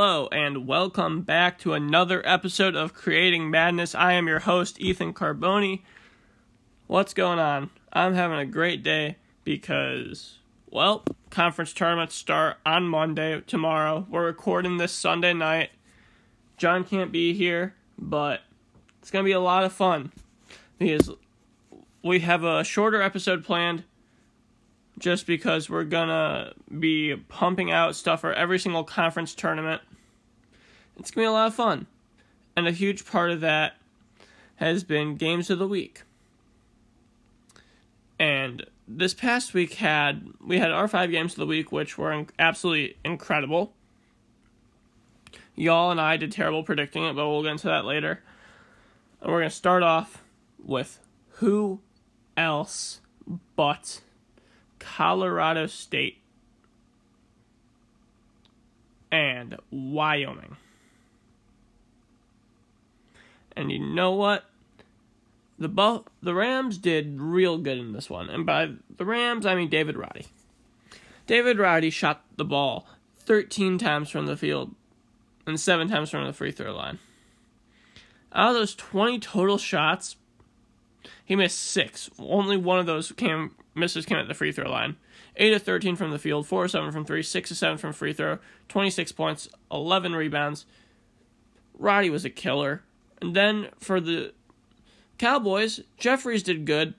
Hello, and welcome back to another episode of Creating Madness. I am your host, Ethan Carboni. What's going on? I'm having a great day because, well, conference tournaments start on Monday, tomorrow. We're recording this Sunday night. John can't be here, but it's going to be a lot of fun because we have a shorter episode planned just because we're gonna be pumping out stuff for every single conference tournament. It's gonna be a lot of fun. And a huge part of that has been games of the week. And this past week had we had our five games of the week, which were absolutely incredible. Y'all and I did terrible predicting it, but we'll get into that later. And we're gonna start off with who else but Colorado State, and Wyoming. And you know what? The Bu- the Rams did real good in this one. And by the Rams, I mean David Roddy. David Roddy shot the ball 13 times from the field and 7 times from the free throw line. Out of those 20 total shots, he missed 6. Only one of those came misses came at the free throw line. 8 of 13 from the field, 4 of 7 from 3, 6 of 7 from free throw, 26 points, 11 rebounds. Roddy was a killer. And then for the Cowboys, Jeffries did good.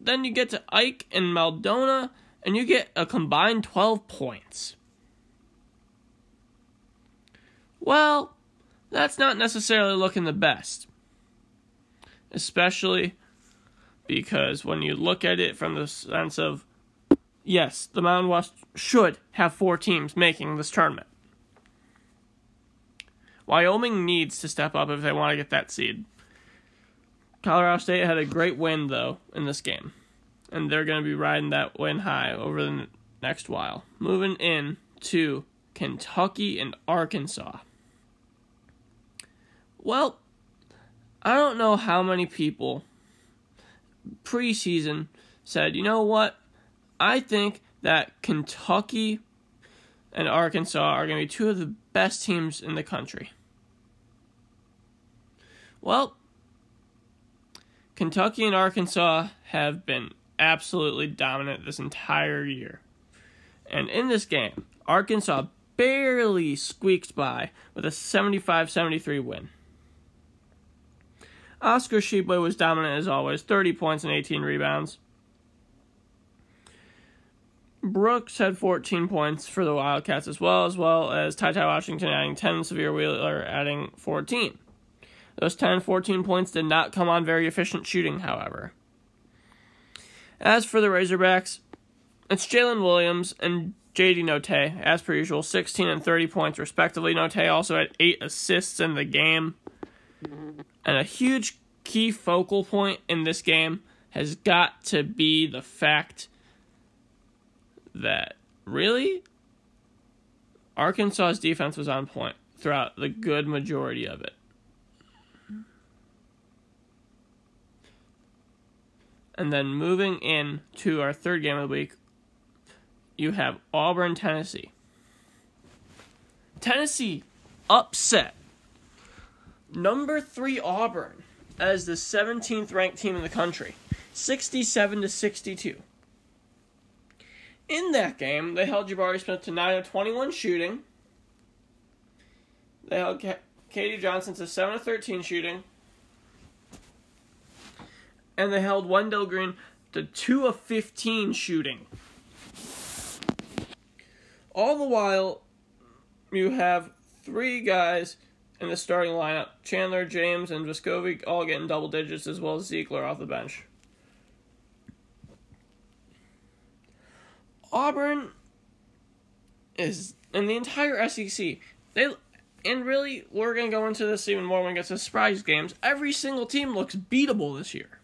Then you get to Ike and Maldonado, and you get a combined 12 points. Well, that's not necessarily looking the best. Especially because when you look at it from the sense of yes, the Mountain West should have four teams making this tournament. Wyoming needs to step up if they want to get that seed. Colorado State had a great win though in this game, and they're going to be riding that win high over the next while. Moving in to Kentucky and Arkansas. Well, I don't know how many people preseason said, you know what? I think that Kentucky and Arkansas are going to be two of the best teams in the country. Well, Kentucky and Arkansas have been absolutely dominant this entire year. And in this game, Arkansas barely squeaked by with a 75 73 win. Oscar Tshiebwe was dominant as always, 30 points and 18 rebounds. Brooks had 14 points for the Wildcats as well, as well as Ty Ty Washington adding 10, Sahvir Wheeler adding 14. Those 10 14 points did not come on very efficient shooting, however. As for the Razorbacks, it's Jalen Williams and JD Notae, as per usual, 16 and 30 points respectively. Notae also had 8 assists in the game. And a huge key focal point in this game has got to be the fact that really Arkansas's defense was on point throughout the good majority of it. And then moving in to our third game of the week, you have Auburn, Tennessee. Tennessee upset number three Auburn as the 17th ranked team in the country, 67 to 62. In that game, they held Jabari Smith to 9 of 21 shooting. They held K- KD Johnson to 7 of 13 shooting. And they held Wendell Green to 2 of 15 shooting. All the while, you have three guys in the starting lineup. Chandler, James, and Vescovi all getting double digits, as well as Zeigler off the bench. Auburn is in the entire SEC. They and really we're gonna go into this even more when it gets to surprise games. Every single team looks beatable this year.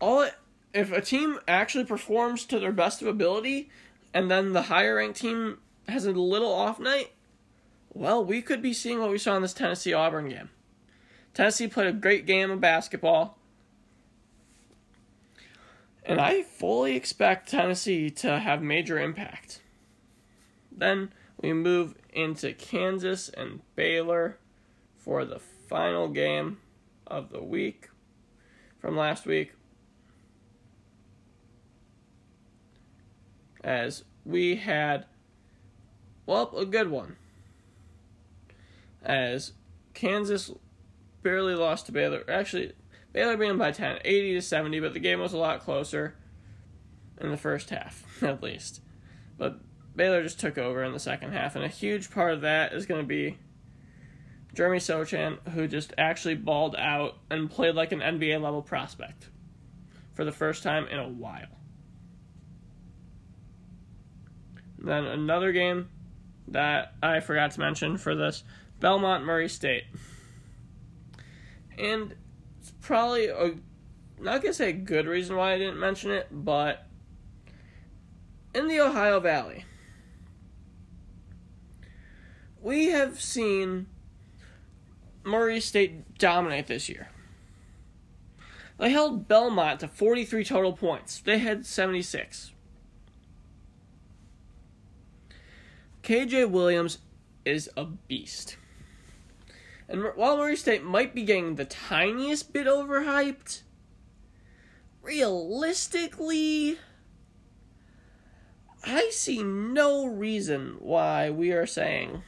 All it, if a team actually performs to their best of ability, and then the higher ranked team has a little off night, well, we could be seeing what we saw in this Tennessee Auburn game. Tennessee played a great game of basketball. And I fully expect Tennessee to have major impact. Then we move into Kansas and Baylor for the final game of the week from last week. As we had, well, a good one. As Kansas barely lost to Baylor. Actually, Baylor being by 10, 80 to 70, but the game was a lot closer in the first half, at least. But Baylor just took over in the second half, and a huge part of that is going to be Jeremy Sochan, who just actually balled out and played like an NBA level prospect for the first time in a while. Then another game that I forgot to mention for this Belmont Murray State. And it's probably a not gonna say a good reason why I didn't mention it, but in the Ohio Valley, we have seen Murray State dominate this year. They held Belmont to 43 total points. They had 76. KJ Williams is a beast. And while Murray State might be getting the tiniest bit overhyped, realistically, I see no reason why we are saying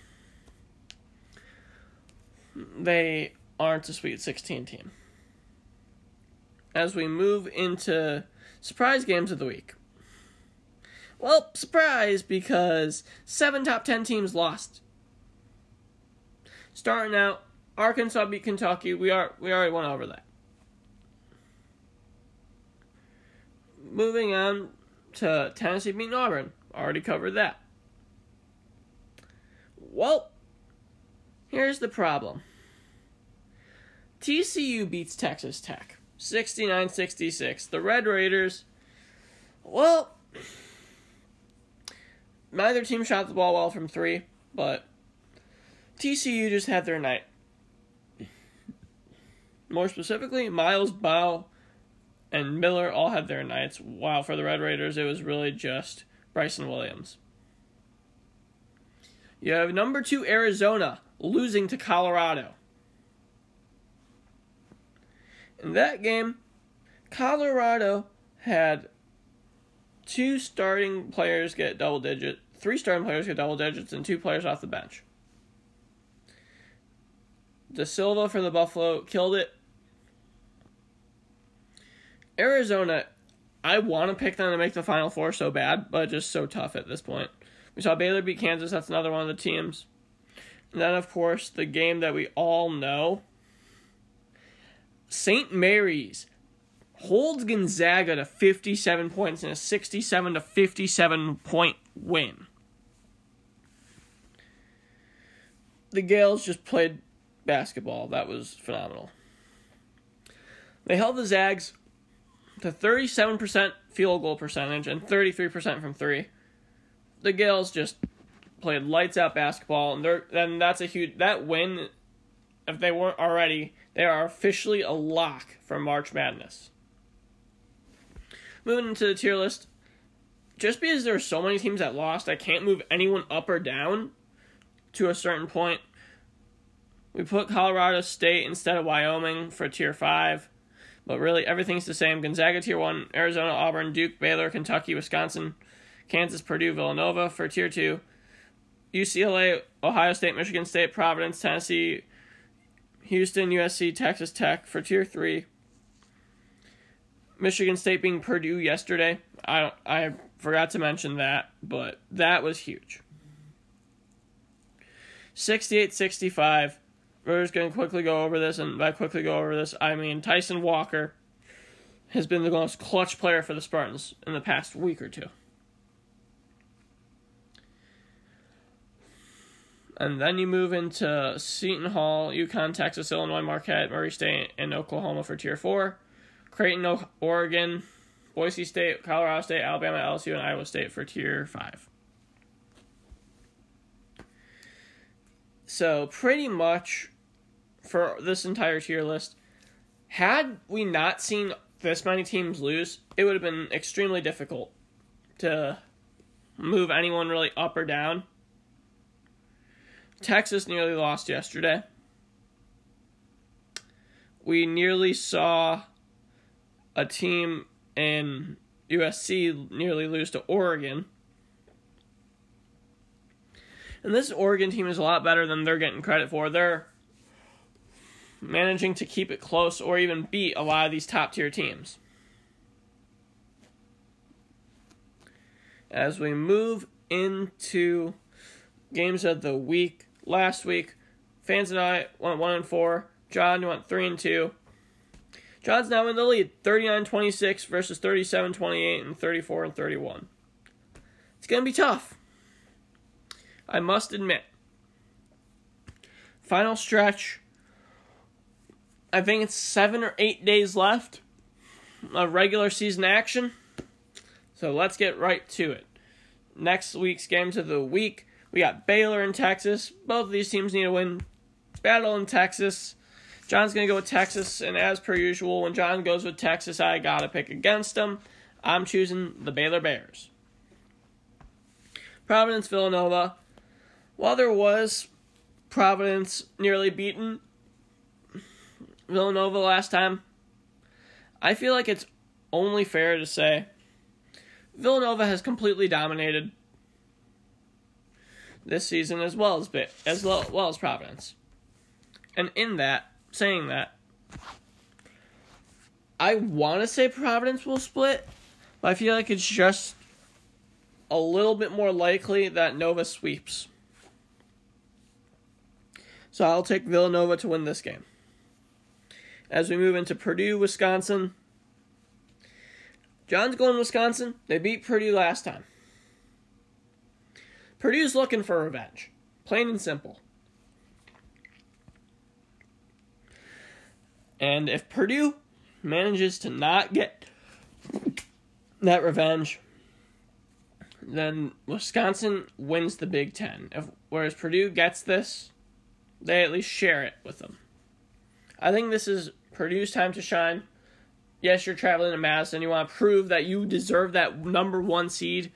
they aren't a Sweet 16 team. As we move into surprise games of the week. Well, surprise because seven top 10 teams lost. Starting out, Arkansas beat Kentucky. We are we already went over that. Moving on to Tennessee beating Auburn. Already covered that. Well, here's the problem. TCU beats Texas Tech 69 66. The Red Raiders, well, neither team shot the ball well from three, but TCU just had their night. More specifically, Miles Baugh and Miller all had their nights, while for the Red Raiders, it was really just Bryson Williams. You have number two Arizona losing to Colorado. In that game, Colorado had two starting players get double digit, three starting players get double digits, and two players off the bench. da Silva for the Buffalo killed it. Arizona, I want to pick them to make the Final Four so bad, but just so tough at this point. We saw Baylor beat Kansas. That's another one of the teams. And then, of course, the game that we all know St. Mary's holds Gonzaga to 57 points in a 67 to 57 point win. The Gaels just played basketball. That was phenomenal. They held the Zags to 37% field goal percentage and 33% from three. The Gaels just played lights out basketball, and they're and that's a huge that win. If they weren't already, they are officially a lock for March Madness. Moving into the tier list, just because there are so many teams that lost, I can't move anyone up or down to a certain point. We put Colorado State instead of Wyoming for tier 5. But really, everything's the same. Gonzaga tier 1, Arizona, Auburn, Duke, Baylor, Kentucky, Wisconsin, Kansas, Purdue, Villanova for tier 2. UCLA, Ohio State, Michigan State, Providence, Tennessee, Houston, USC, Texas Tech for tier 3. Michigan State being Purdue yesterday. I I forgot to mention that, but that was huge. 68-65 we're just going to quickly go over this, and by quickly go over this, I mean Tyson Walker has been the most clutch player for the Spartans in the past week or two. And then you move into Seton Hall, UConn, Texas, Illinois, Marquette, Murray State, and Oklahoma for Tier 4. Creighton, Oregon, Boise State, Colorado State, Alabama, LSU, and Iowa State for Tier 5. So pretty much for this entire tier list, had we not seen this many teams lose, it would have been extremely difficult to move anyone really up or down. Texas nearly lost yesterday. We nearly saw a team in USC nearly lose to Oregon. And this Oregon team is a lot better than they're getting credit for. They're managing to keep it close or even beat a lot of these top tier teams. As we move into games of the week, last week, fans and I went 1 and 4. John went 3 and 2. John's now in the lead 39 26 versus 37 28 and 34 and 31. It's going to be tough. I must admit. Final stretch. I think it's seven or eight days left of regular season action. So let's get right to it. Next week's games of the week. We got Baylor and Texas. Both of these teams need to win. Battle in Texas. John's going to go with Texas, and as per usual, when John goes with Texas, I got to pick against him. I'm choosing the Baylor Bears. Providence Villanova. While there was Providence nearly beaten Villanova last time, I feel like it's only fair to say Villanova has completely dominated this season as well as as well as Providence. And in that, saying that, I want to say Providence will split, but I feel like it's just a little bit more likely that Nova sweeps. So I'll take Villanova to win this game. As we move into Purdue, Wisconsin. John's going Wisconsin. They beat Purdue last time. Purdue's looking for revenge. Plain and simple. And if Purdue manages to not get that revenge, then Wisconsin wins the Big Ten. If, whereas Purdue gets this, they at least share it with them. I think this is Purdue's time to shine. Yes, you're traveling to Madison. You want to prove that you deserve that number one seed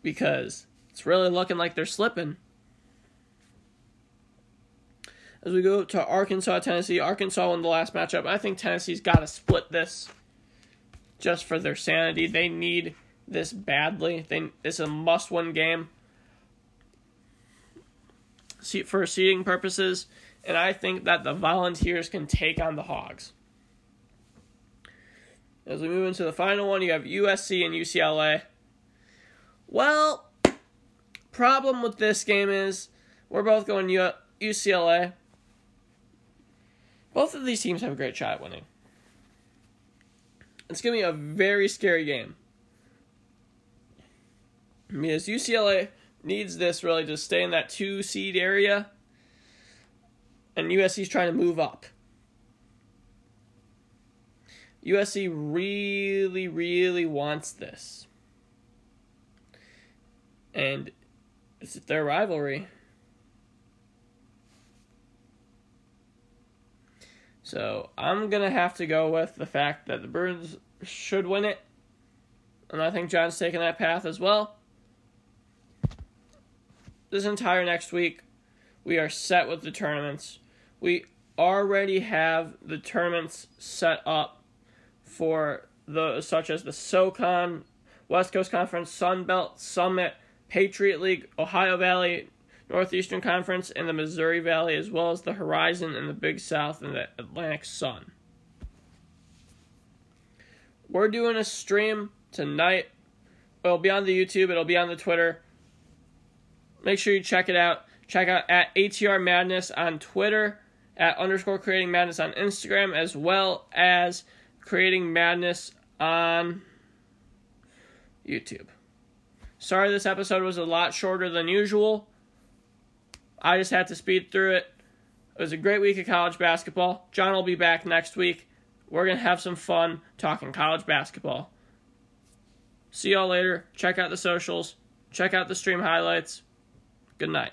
because it's really looking like they're slipping. As we go to Arkansas, Tennessee, Arkansas won the last matchup. I think Tennessee's got to split this just for their sanity. They need this badly. They it's a must-win game See, for seeding purposes, and I think that the Volunteers can take on the Hogs. As we move into the final one, you have USC and UCLA. Well, problem with this game is we're both going UCLA. Both of these teams have a great shot at winning. It's going to be a very scary game. Because UCLA needs this really to stay in that two seed area, and USC's trying to move up. USC really, really wants this. And it's their rivalry. So I'm gonna have to go with the fact that the Bruins should win it, and I think John's taking that path as well. This entire next week, we are set with the tournaments. We already have the tournaments set up for the such as the SoCon, West Coast Conference, Sun Belt Summit, Patriot League, Ohio Valley, Northeastern Conference, and the Missouri Valley, as well as the Horizon and the Big South and the Atlantic Sun. We're doing a stream tonight. It'll be on the YouTube, it'll be on the Twitter. Make sure you check it out. Check out at ATR Madness on Twitter, at underscore creating madness on Instagram, as well as creating madness on YouTube. Sorry this episode was a lot shorter than usual. I just had to speed through it. It was a great week of college basketball. John will be back next week. We're going to have some fun talking college basketball. See y'all later. Check out the socials. Check out the stream highlights. Good night.